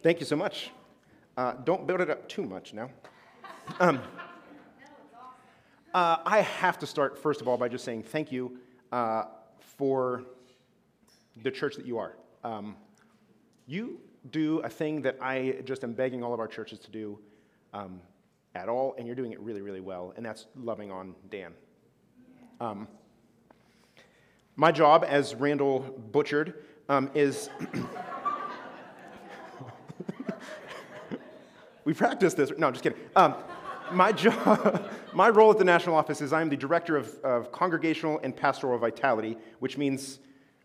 Thank you so much. Uh, don't build it up too much now. Um, uh, I have to start, first of all, by just saying thank you uh, for the church that you are. Um, you do a thing that I just am begging all of our churches to do um, at all, and you're doing it really, really well, and that's loving on Dan. Um, my job, as Randall butchered, um, is. We practiced this. No, just kidding. Um, my job, my role at the national office is I'm the director of, of congregational and pastoral vitality, which means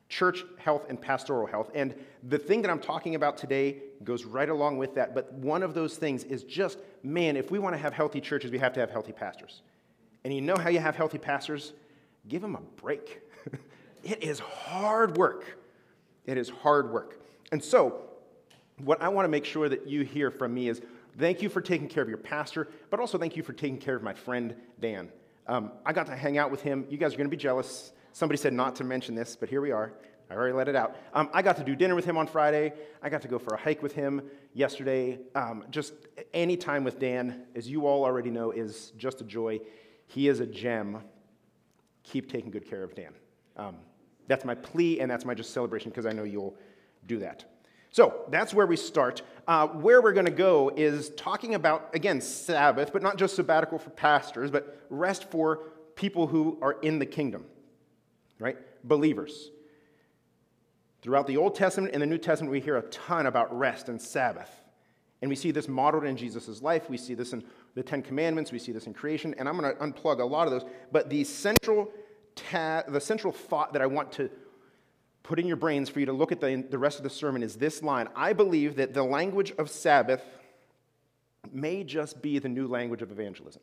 church health and pastoral health. And the thing that I'm talking about today goes right along with that. But one of those things is just, man, if we want to have healthy churches, we have to have healthy pastors. And you know how you have healthy pastors? Give them a break. it is hard work. It is hard work. And so, what I want to make sure that you hear from me is thank you for taking care of your pastor, but also thank you for taking care of my friend Dan. Um, I got to hang out with him. You guys are going to be jealous. Somebody said not to mention this, but here we are. I already let it out. Um, I got to do dinner with him on Friday. I got to go for a hike with him yesterday. Um, just any time with Dan, as you all already know, is just a joy. He is a gem. Keep taking good care of Dan. Um, that's my plea, and that's my just celebration because I know you'll do that. So that's where we start. Uh, where we're going to go is talking about, again, Sabbath, but not just sabbatical for pastors, but rest for people who are in the kingdom right? Believers. Throughout the Old Testament and the New Testament, we hear a ton about rest and Sabbath. And we see this modeled in Jesus' life. We see this in the Ten Commandments. We see this in creation. And I'm going to unplug a lot of those. But the central, ta- the central thought that I want to put in your brains for you to look at the, the rest of the sermon is this line I believe that the language of Sabbath may just be the new language of evangelism.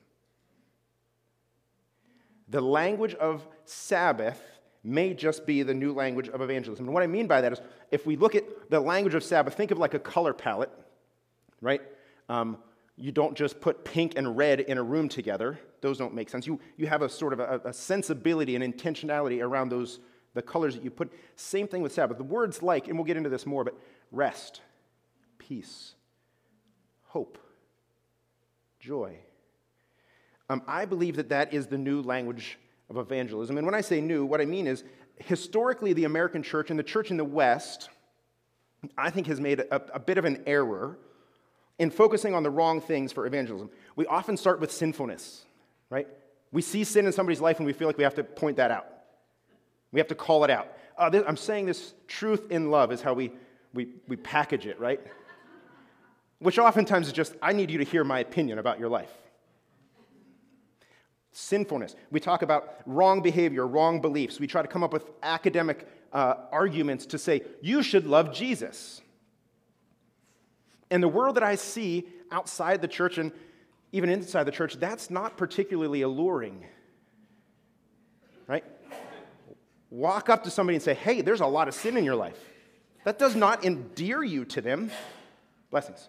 The language of Sabbath may just be the new language of evangelism. And what I mean by that is if we look at the language of Sabbath, think of like a color palette, right? Um, you don't just put pink and red in a room together. Those don't make sense. You, you have a sort of a, a sensibility and intentionality around those, the colors that you put. Same thing with Sabbath. The words like, and we'll get into this more, but rest, peace, hope, joy. Um, I believe that that is the new language of evangelism. And when I say new, what I mean is historically, the American church and the church in the West, I think, has made a, a bit of an error in focusing on the wrong things for evangelism. We often start with sinfulness, right? We see sin in somebody's life and we feel like we have to point that out. We have to call it out. Uh, I'm saying this truth in love is how we, we, we package it, right? Which oftentimes is just, I need you to hear my opinion about your life sinfulness. We talk about wrong behavior, wrong beliefs. We try to come up with academic uh, arguments to say, you should love Jesus. And the world that I see outside the church and even inside the church, that's not particularly alluring. Right? Walk up to somebody and say, hey, there's a lot of sin in your life. That does not endear you to them. Blessings.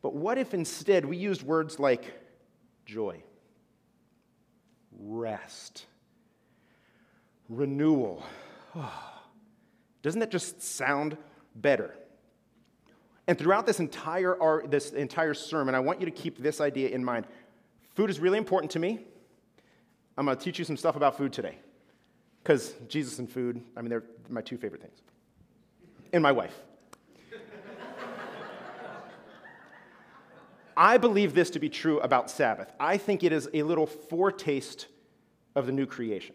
But what if instead we used words like joy? rest, renewal. Doesn't that just sound better? And throughout this entire, this entire sermon, I want you to keep this idea in mind. Food is really important to me. I'm going to teach you some stuff about food today. Because Jesus and food, I mean, they're my two favorite things. And my wife. I believe this to be true about Sabbath. I think it is a little foretaste of the new creation.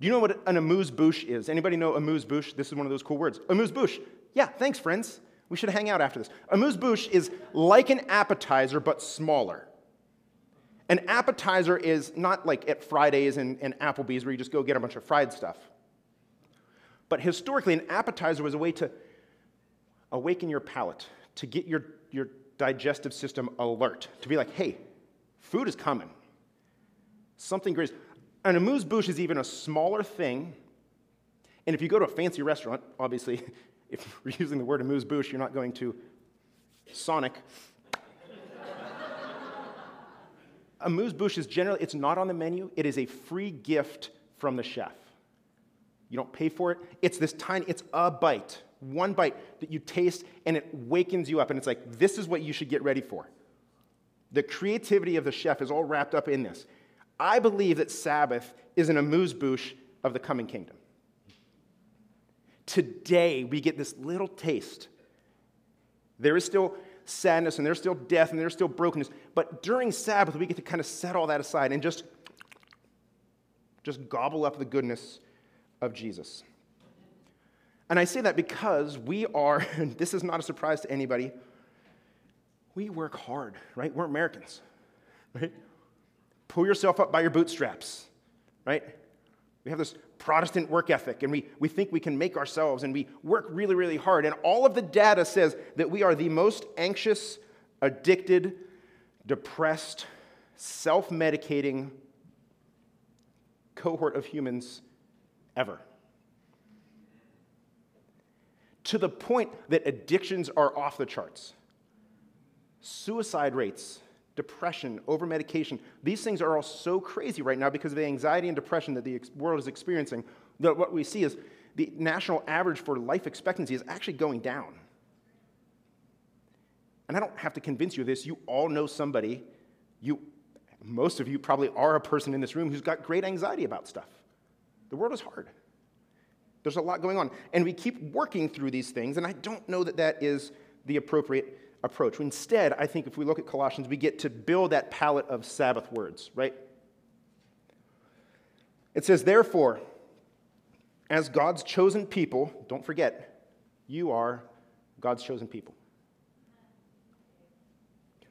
Do you know what an amuse-bouche is? Anybody know amuse-bouche? This is one of those cool words. Amuse-bouche. Yeah, thanks, friends. We should hang out after this. Amuse-bouche is like an appetizer, but smaller. An appetizer is not like at Fridays and, and Applebee's where you just go get a bunch of fried stuff. But historically, an appetizer was a way to awaken your palate, to get your your digestive system alert to be like, hey, food is coming. Something great. An amuse bouche is even a smaller thing. And if you go to a fancy restaurant, obviously, if we're using the word amuse bouche, you're not going to Sonic. Amuse bouche is generally, it's not on the menu. It is a free gift from the chef. You don't pay for it. It's this tiny, it's a bite One bite that you taste and it wakens you up, and it's like, this is what you should get ready for. The creativity of the chef is all wrapped up in this. I believe that Sabbath is an amuse bouche of the coming kingdom. Today, we get this little taste. There is still sadness and there's still death and there's still brokenness, but during Sabbath, we get to kind of set all that aside and just, just gobble up the goodness of Jesus. And I say that because we are, and this is not a surprise to anybody, we work hard, right? We're Americans, right? Pull yourself up by your bootstraps, right? We have this Protestant work ethic, and we, we think we can make ourselves, and we work really, really hard. And all of the data says that we are the most anxious, addicted, depressed, self medicating cohort of humans ever. To the point that addictions are off the charts. Suicide rates depression, over medication. These things are all so crazy right now because of the anxiety and depression that the world is experiencing that what we see is the national average for life expectancy is actually going down. And I don't have to convince you of this. You all know somebody, you, most of you probably are a person in this room who's got great anxiety about stuff. The world is hard. There's a lot going on. And we keep working through these things, and I don't know that that is the appropriate approach. Instead, I think if we look at Colossians, we get to build that palette of Sabbath words, right? It says, therefore, as God's chosen people, don't forget, you are God's chosen people.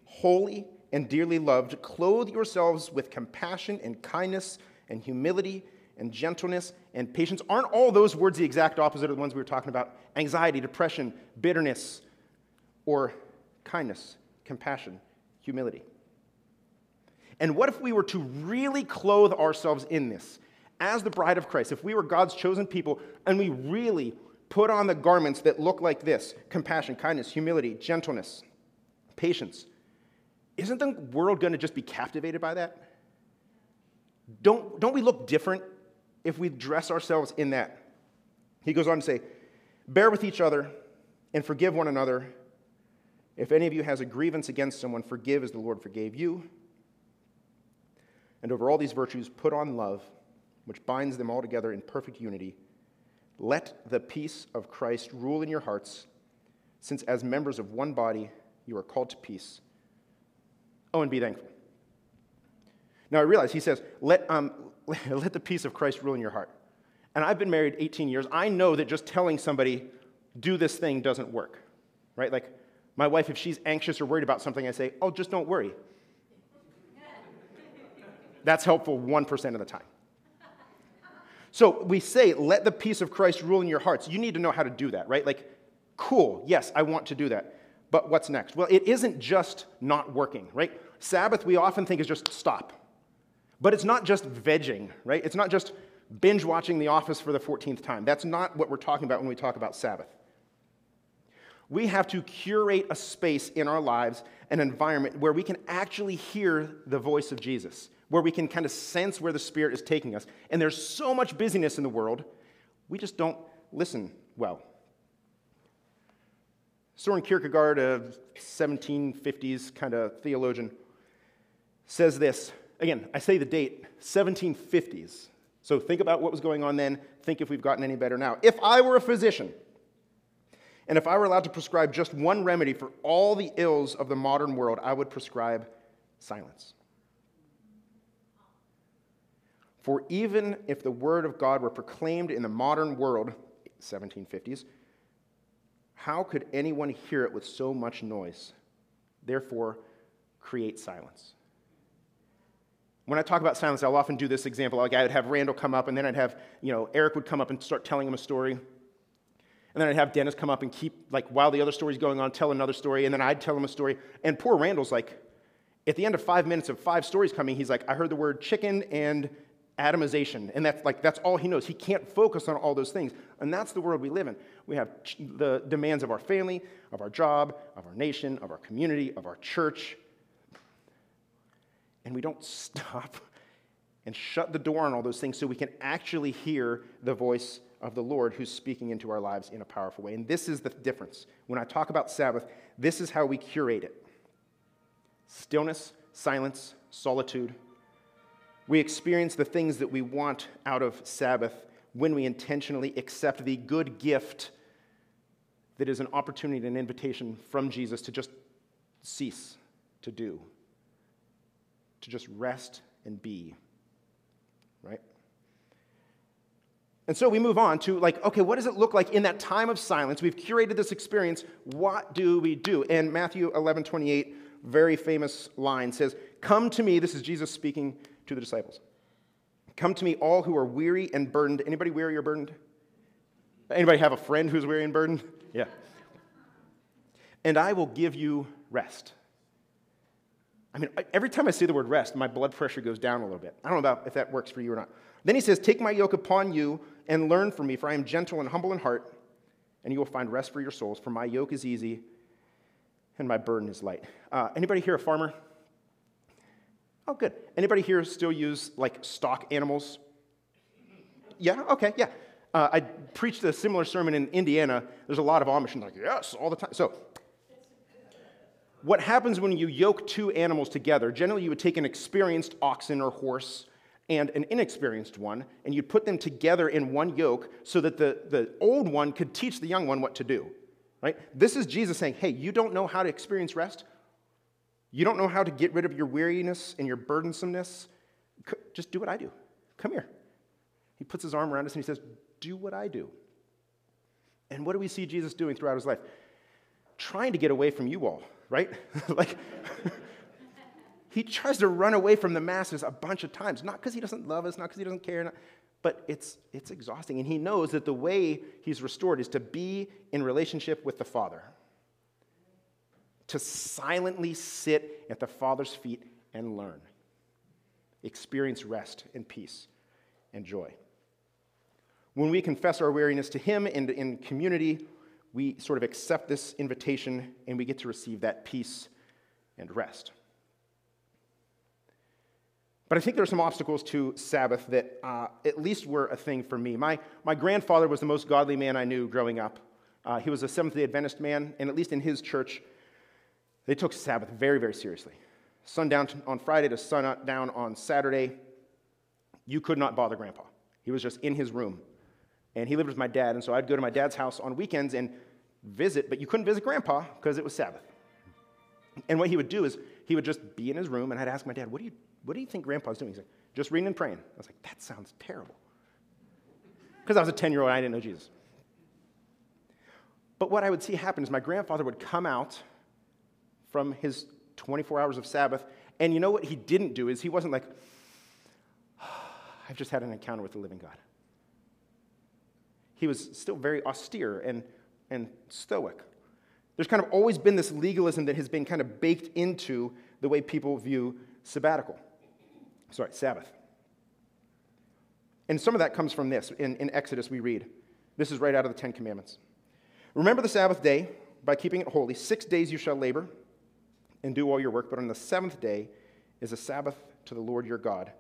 Holy and dearly loved, clothe yourselves with compassion and kindness and humility and gentleness and patience. Aren't all those words the exact opposite of the ones we were talking about? Anxiety, depression, bitterness, or kindness, compassion, humility. And what if we were to really clothe ourselves in this as the bride of Christ? If we were God's chosen people and we really put on the garments that look like this compassion, kindness, humility, gentleness, patience isn't the world going to just be captivated by that? Don't, don't we look different if we dress ourselves in that? He goes on to say, Bear with each other and forgive one another if any of you has a grievance against someone, forgive as the Lord forgave you. And over all these virtues, put on love, which binds them all together in perfect unity. Let the peace of Christ rule in your hearts, since as members of one body, you are called to peace. Oh, and be thankful. Now, I realize he says, let, um, let the peace of Christ rule in your heart. And I've been married 18 years. I know that just telling somebody, do this thing, doesn't work, right? Like, my wife, if she's anxious or worried about something, I say, oh, just don't worry. That's helpful 1% of the time. So we say, let the peace of Christ rule in your hearts. You need to know how to do that, right? Like, cool, yes, I want to do that. But what's next? Well, it isn't just not working, right? Sabbath, we often think is just stop. But it's not just vegging, right? It's not just binge watching The Office for the 14th time. That's not what we're talking about when we talk about Sabbath. We have to curate a space in our lives, an environment where we can actually hear the voice of Jesus, where we can kind of sense where the Spirit is taking us. And there's so much busyness in the world, we just don't listen well. Soren Kierkegaard, a 1750s kind of theologian, says this. Again, I say the date, 1750s. So think about what was going on then. Think if we've gotten any better now. If I were a physician, and if I were allowed to prescribe just one remedy for all the ills of the modern world, I would prescribe silence. For even if the word of God were proclaimed in the modern world, 1750s, how could anyone hear it with so much noise? Therefore, create silence. When I talk about silence, I'll often do this example. Like I would have Randall come up, and then I'd have, you know, Eric would come up and start telling him a story. And then I'd have Dennis come up and keep, like, while the other story's going on, tell another story. And then I'd tell him a story. And poor Randall's like, at the end of five minutes of five stories coming, he's like, I heard the word chicken and atomization. And that's like, that's all he knows. He can't focus on all those things. And that's the world we live in. We have the demands of our family, of our job, of our nation, of our community, of our church. And we don't stop and shut the door on all those things so we can actually hear the voice of the Lord who's speaking into our lives in a powerful way. And this is the difference. When I talk about Sabbath, this is how we curate it stillness, silence, solitude. We experience the things that we want out of Sabbath when we intentionally accept the good gift that is an opportunity and an invitation from Jesus to just cease to do, to just rest and be. Right? And so we move on to like, okay, what does it look like in that time of silence? We've curated this experience. What do we do? And Matthew 11, 28, very famous line says, Come to me, this is Jesus speaking to the disciples. Come to me, all who are weary and burdened. Anybody weary or burdened? Anybody have a friend who's weary and burdened? Yeah. And I will give you rest. I mean, every time I say the word rest, my blood pressure goes down a little bit. I don't know about if that works for you or not. Then he says, Take my yoke upon you and learn from me, for I am gentle and humble in heart, and you will find rest for your souls. For my yoke is easy and my burden is light. Uh, anybody here a farmer? Oh, good. Anybody here still use like stock animals? Yeah, okay, yeah. Uh, I preached a similar sermon in Indiana. There's a lot of Amish, and like, yes, all the time. So, what happens when you yoke two animals together? Generally, you would take an experienced oxen or horse and an inexperienced one, and you'd put them together in one yoke so that the, the old one could teach the young one what to do. Right? This is Jesus saying, hey, you don't know how to experience rest? You don't know how to get rid of your weariness and your burdensomeness? Just do what I do. Come here. He puts his arm around us and he says, Do what I do. And what do we see Jesus doing throughout his life? Trying to get away from you all, right? like, he tries to run away from the masses a bunch of times, not because he doesn't love us, not because he doesn't care, not, but it's, it's exhausting. And he knows that the way he's restored is to be in relationship with the Father, to silently sit at the Father's feet and learn, experience rest and peace and joy. When we confess our weariness to Him and in community, we sort of accept this invitation and we get to receive that peace and rest. But I think there are some obstacles to Sabbath that uh, at least were a thing for me. My, my grandfather was the most godly man I knew growing up. Uh, he was a Seventh day Adventist man, and at least in his church, they took Sabbath very, very seriously. Sundown on Friday to sundown on Saturday, you could not bother grandpa. He was just in his room. And he lived with my dad, and so I'd go to my dad's house on weekends and visit, but you couldn't visit grandpa because it was Sabbath. And what he would do is he would just be in his room, and I'd ask my dad, What are you what do you think grandpa's doing? He's like, Just reading and praying. I was like, That sounds terrible. Because I was a 10 year old and I didn't know Jesus. But what I would see happen is my grandfather would come out from his 24 hours of Sabbath, and you know what he didn't do is he wasn't like, I've just had an encounter with the living God. He was still very austere and, and stoic. There's kind of always been this legalism that has been kind of baked into the way people view sabbatical sorry, Sabbath. And some of that comes from this. In, in Exodus, we read this is right out of the Ten Commandments. Remember the Sabbath day by keeping it holy. Six days you shall labor and do all your work, but on the seventh day is a Sabbath to the Lord your God.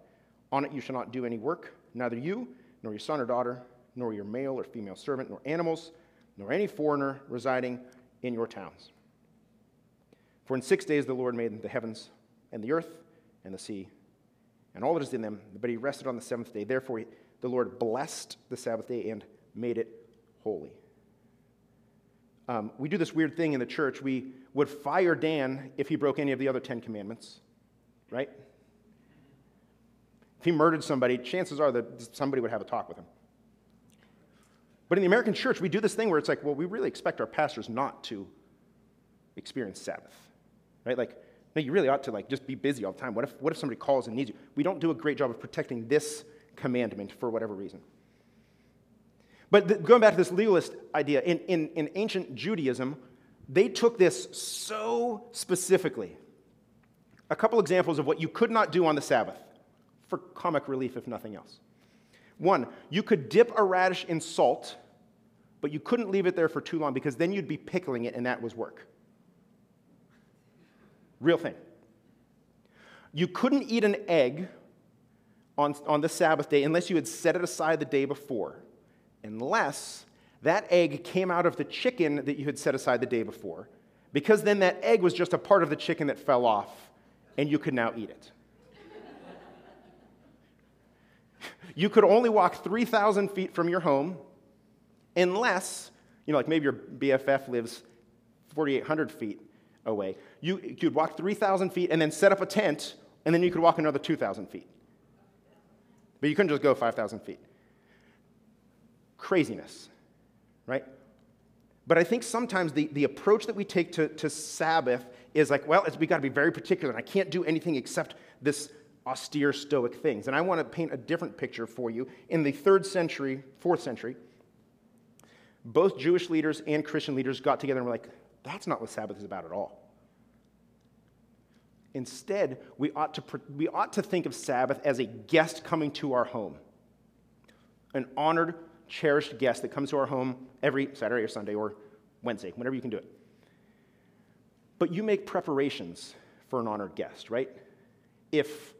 On it you shall not do any work, neither you, nor your son or daughter, nor your male or female servant, nor animals, nor any foreigner residing in your towns. For in six days the Lord made the heavens and the earth and the sea and all that is in them, but he rested on the seventh day. Therefore, the Lord blessed the Sabbath day and made it holy. Um, we do this weird thing in the church. We would fire Dan if he broke any of the other Ten Commandments, right? If he murdered somebody, chances are that somebody would have a talk with him. But in the American church, we do this thing where it's like, well, we really expect our pastors not to experience Sabbath, right? Like, no, you really ought to like just be busy all the time. What if, what if somebody calls and needs you? We don't do a great job of protecting this commandment for whatever reason. But the, going back to this legalist idea, in, in, in ancient Judaism, they took this so specifically. A couple examples of what you could not do on the Sabbath for comic relief, if nothing else. One, you could dip a radish in salt, but you couldn't leave it there for too long because then you'd be pickling it, and that was work. Real thing. You couldn't eat an egg on, on the Sabbath day unless you had set it aside the day before. unless that egg came out of the chicken that you had set aside the day before, because then that egg was just a part of the chicken that fell off, and you could now eat it. you could only walk 3,000 feet from your home unless, you know, like maybe your BFF lives 4,800 feet away. You, could walk 3,000 feet and then set up a tent, and then you could walk another 2,000 feet. But you couldn't just go 5,000 feet. Craziness, right? But I think sometimes the, the approach that we take to, to Sabbath is like, well, we got to be very particular, and I can't do anything except this austere Stoic things. And I want to paint a different picture for you. In the third century, fourth century, both Jewish leaders and Christian leaders got together and were like, that's not what Sabbath is about at all. Instead, we ought to, we ought to think of Sabbath as a guest coming to our home, an honored, cherished guest that comes to our home every Saturday or Sunday or Wednesday, whenever you can do it. But you make preparations for an honored guest, right? If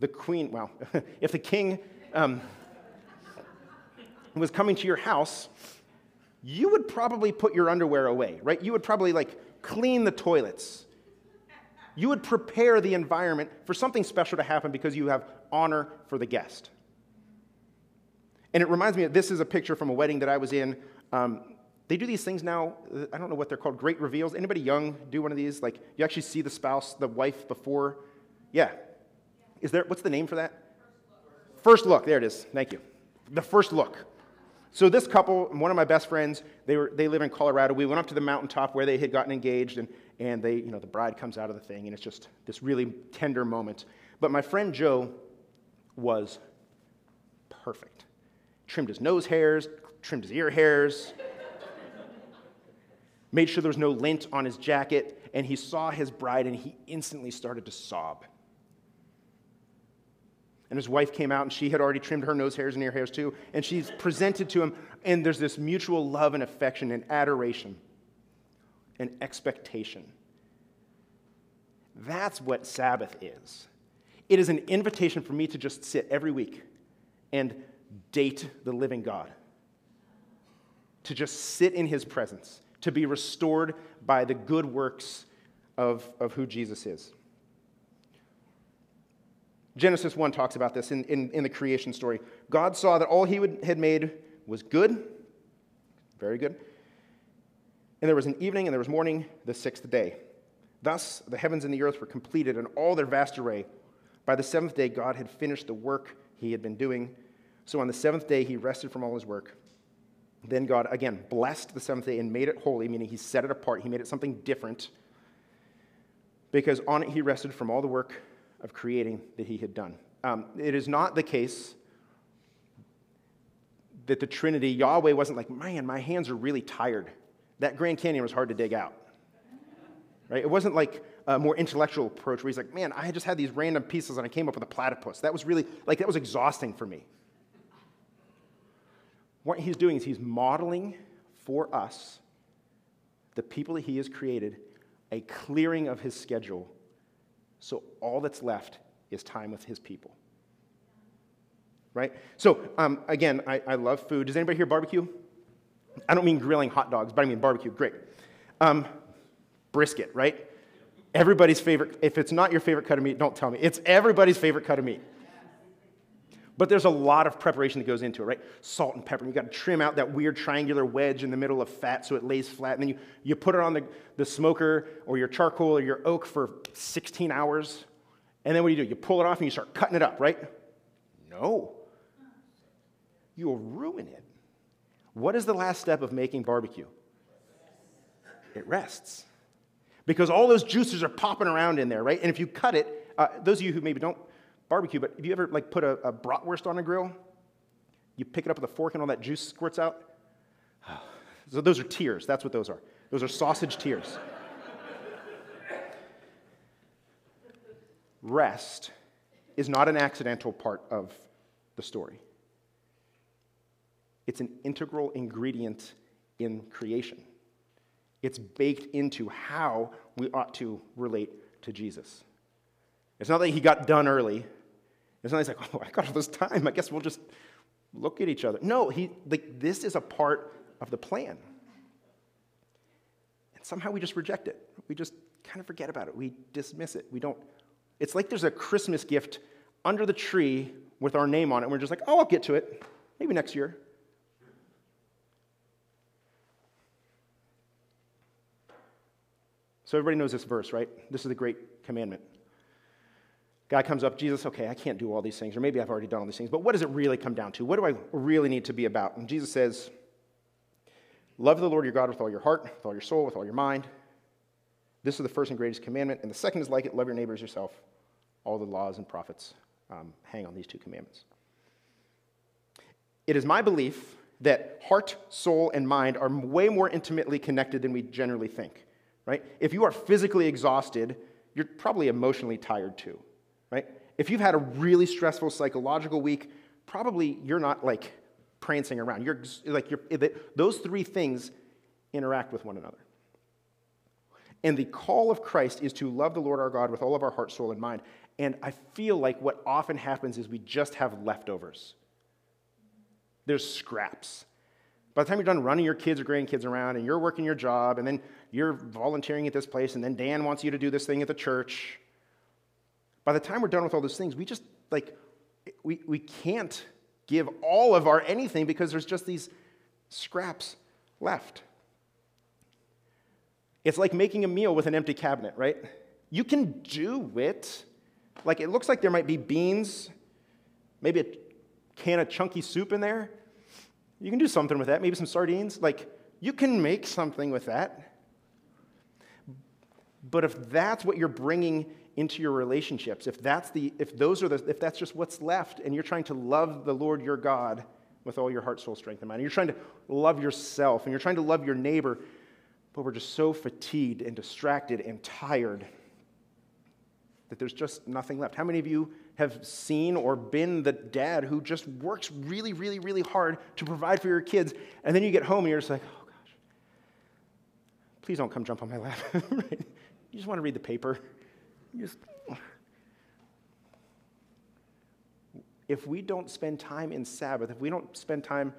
the queen, well, if the king um, was coming to your house, you would probably put your underwear away, right? You would probably like clean the toilets. You would prepare the environment for something special to happen because you have honor for the guest. And it reminds me, that this is a picture from a wedding that I was in. Um, they do these things now. I don't know what they're called. Great reveals. Anybody young do one of these? Like you actually see the spouse, the wife before. Yeah. Is there? What's the name for that? First look. First look. There it is. Thank you. The first look. So this couple, one of my best friends, they, were, they live in Colorado. We went up to the mountaintop where they had gotten engaged, and, and they, you know, the bride comes out of the thing, and it's just this really tender moment. But my friend Joe was perfect. Trimmed his nose hairs, trimmed his ear hairs, made sure there was no lint on his jacket, and he saw his bride, and he instantly started to sob. And his wife came out and she had already trimmed her nose hairs and ear hairs too. And she's presented to him, and there's this mutual love and affection and adoration and expectation. That's what Sabbath is. It is an invitation for me to just sit every week and date the living God, to just sit in his presence, to be restored by the good works of, of who Jesus is. Genesis 1 talks about this in, in, in the creation story. God saw that all he would, had made was good, very good. And there was an evening and there was morning the sixth day. Thus, the heavens and the earth were completed in all their vast array. By the seventh day, God had finished the work he had been doing. So on the seventh day, he rested from all his work. Then God, again, blessed the seventh day and made it holy, meaning he set it apart. He made it something different. Because on it, he rested from all the work of creating that he had done. Um, it is not the case that the Trinity, Yahweh wasn't like, man, my hands are really tired. That Grand Canyon was hard to dig out. Right? It wasn't like a more intellectual approach where he's like, man, I just had these random pieces and I came up with a platypus. That was really, like, that was exhausting for me. What he's doing is he's modeling for us, the people that he has created, a clearing of his schedule so all that's left is time with his people. Right? So, um, again, I, I love food. Does anybody here barbecue? I don't mean grilling hot dogs, but I mean barbecue. Great. Um, brisket, right? Everybody's favorite. If it's not your favorite cut of meat, don't tell me. It's everybody's favorite cut of meat. But there's a lot of preparation that goes into it, right? Salt and pepper. You got to trim out that weird triangular wedge in the middle of fat so it lays flat. And then you, you put it on the, the smoker or your charcoal or your oak for 16 hours. And then what do you do? You pull it off and you start cutting it up, right? No. You'll ruin it. What is the last step of making barbecue? It rests. Because all those juices are popping around in there, right? And if you cut it, uh, those of you who maybe don't barbecue, but have you ever like put a, a bratwurst on a grill? You pick it up with a fork and all that juice squirts out? So those are tears. That's what those are. Those are sausage tears. Rest is not an accidental part of the story. It's an integral ingredient in creation. It's baked into how we ought to relate to Jesus. It's not that he got done early. It's not like, oh, I got all this time. I guess we'll just look at each other. No, he, like, this is a part of the plan. And somehow we just reject it. We just kind of forget about it. We dismiss it. We don't. It's like there's a Christmas gift under the tree with our name on it. And we're just like, oh, I'll get to it. Maybe next year. So everybody knows this verse, right? This is the great commandment. Guy comes up, Jesus, okay, I can't do all these things, or maybe I've already done all these things, but what does it really come down to? What do I really need to be about? And Jesus says, Love the Lord your God with all your heart, with all your soul, with all your mind. This is the first and greatest commandment. And the second is like it love your neighbor as yourself. All the laws and prophets um, hang on these two commandments. It is my belief that heart, soul, and mind are way more intimately connected than we generally think, right? If you are physically exhausted, you're probably emotionally tired too? If you've had a really stressful psychological week, probably you're not like prancing around. You're like you're, those three things interact with one another. And the call of Christ is to love the Lord our God with all of our heart, soul, and mind. And I feel like what often happens is we just have leftovers. There's scraps. By the time you're done running your kids or grandkids around and you're working your job and then you're volunteering at this place and then Dan wants you to do this thing at the church by the time we're done with all those things, we just, like, we, we can't give all of our anything because there's just these scraps left. It's like making a meal with an empty cabinet, right? You can do it. Like, it looks like there might be beans, maybe a can of chunky soup in there. You can do something with that, maybe some sardines. Like, you can make something with that. But if that's what you're bringing into your relationships, if that's the if those are the if that's just what's left and you're trying to love the Lord your God with all your heart, soul, strength, and mind, and you're trying to love yourself and you're trying to love your neighbor, but we're just so fatigued and distracted and tired that there's just nothing left. How many of you have seen or been the dad who just works really, really, really hard to provide for your kids, and then you get home and you're just like, oh gosh, please don't come jump on my lap. You just want to read the paper. Just, if we don't spend time in Sabbath, if we don't spend time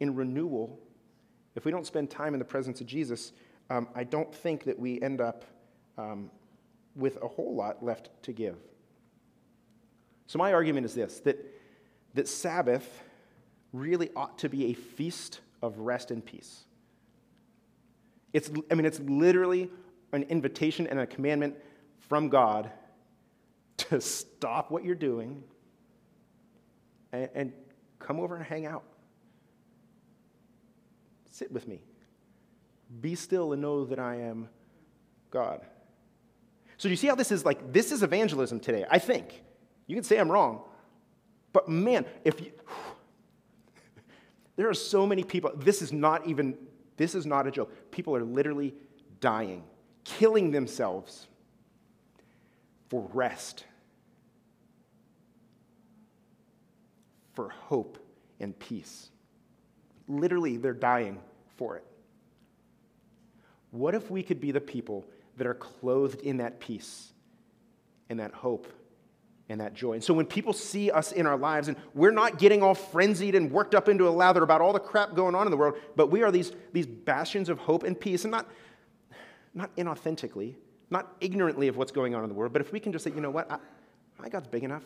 in renewal, if we don't spend time in the presence of Jesus, um, I don't think that we end up um, with a whole lot left to give. So, my argument is this that, that Sabbath really ought to be a feast of rest and peace. It's, I mean, it's literally an invitation and a commandment from God to stop what you're doing and, and come over and hang out. Sit with me. Be still and know that I am God. So, do you see how this is like, this is evangelism today, I think. You can say I'm wrong. But man, if you, there are so many people, this is not even, this is not a joke. People are literally dying, killing themselves for rest, for hope and peace. Literally, they're dying for it. What if we could be the people that are clothed in that peace and that hope and that joy? And so when people see us in our lives, and we're not getting all frenzied and worked up into a lather about all the crap going on in the world, but we are these, these bastions of hope and peace, and not, not inauthentically, not ignorantly of what's going on in the world, but if we can just say, you know what, I, my God's big enough.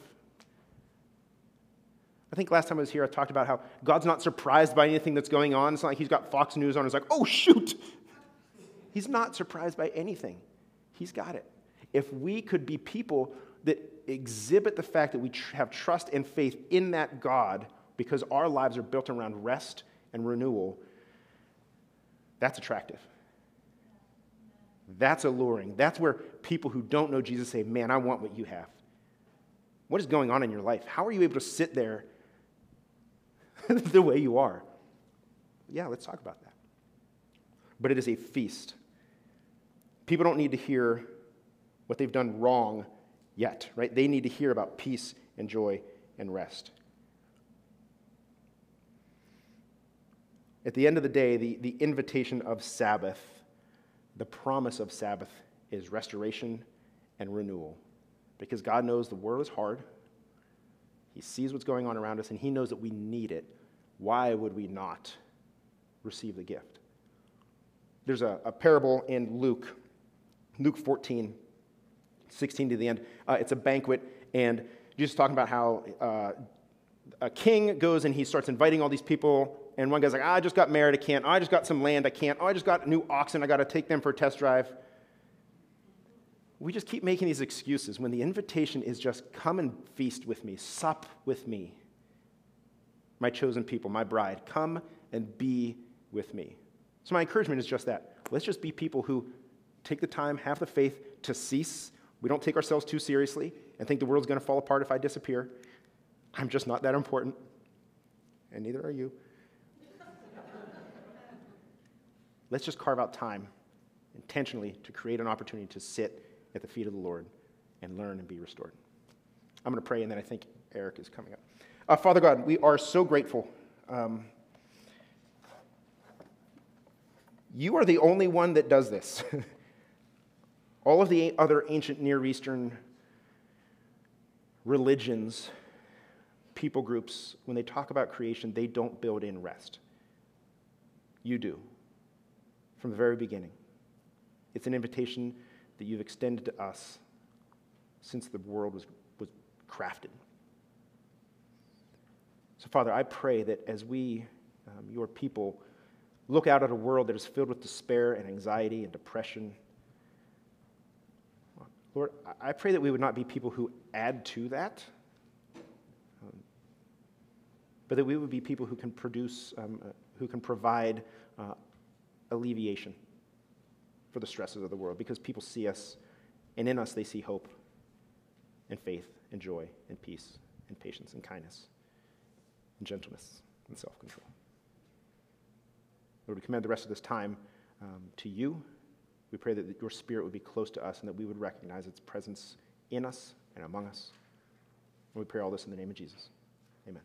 I think last time I was here, I talked about how God's not surprised by anything that's going on. It's not like he's got Fox News on. He's like, oh, shoot. He's not surprised by anything. He's got it. If we could be people that exhibit the fact that we tr- have trust and faith in that God because our lives are built around rest and renewal, that's attractive. That's alluring. That's where people who don't know Jesus say, Man, I want what you have. What is going on in your life? How are you able to sit there the way you are? Yeah, let's talk about that. But it is a feast. People don't need to hear what they've done wrong yet, right? They need to hear about peace and joy and rest. At the end of the day, the, the invitation of Sabbath the promise of Sabbath is restoration and renewal. Because God knows the world is hard, He sees what's going on around us, and He knows that we need it. Why would we not receive the gift? There's a, a parable in Luke, Luke 14, 16 to the end. Uh, it's a banquet, and Jesus is talking about how uh, a king goes and he starts inviting all these people, and one guy's like, ah, I just got married, I can't. Oh, I just got some land, I can't. Oh, I just got new oxen, I got to take them for a test drive. We just keep making these excuses when the invitation is just come and feast with me, sup with me, my chosen people, my bride. Come and be with me. So, my encouragement is just that. Let's just be people who take the time, have the faith to cease. We don't take ourselves too seriously and think the world's going to fall apart if I disappear. I'm just not that important, and neither are you. Let's just carve out time intentionally to create an opportunity to sit at the feet of the Lord and learn and be restored. I'm going to pray, and then I think Eric is coming up. Uh, Father God, we are so grateful. Um, you are the only one that does this. All of the other ancient Near Eastern religions, people groups, when they talk about creation, they don't build in rest. You do, from the very beginning. It's an invitation that you've extended to us since the world was, was crafted. So, Father, I pray that as we, um, your people, look out at a world that is filled with despair and anxiety and depression, Lord, I pray that we would not be people who add to that, um, but that we would be people who can produce, um, uh, who can provide uh, alleviation for the stresses of the world because people see us, and in us they see hope and faith and joy and peace and patience and kindness and gentleness and self control. Lord, we commend the rest of this time um, to you. We pray that your spirit would be close to us and that we would recognize its presence in us and among us. And we pray all this in the name of Jesus. Amen.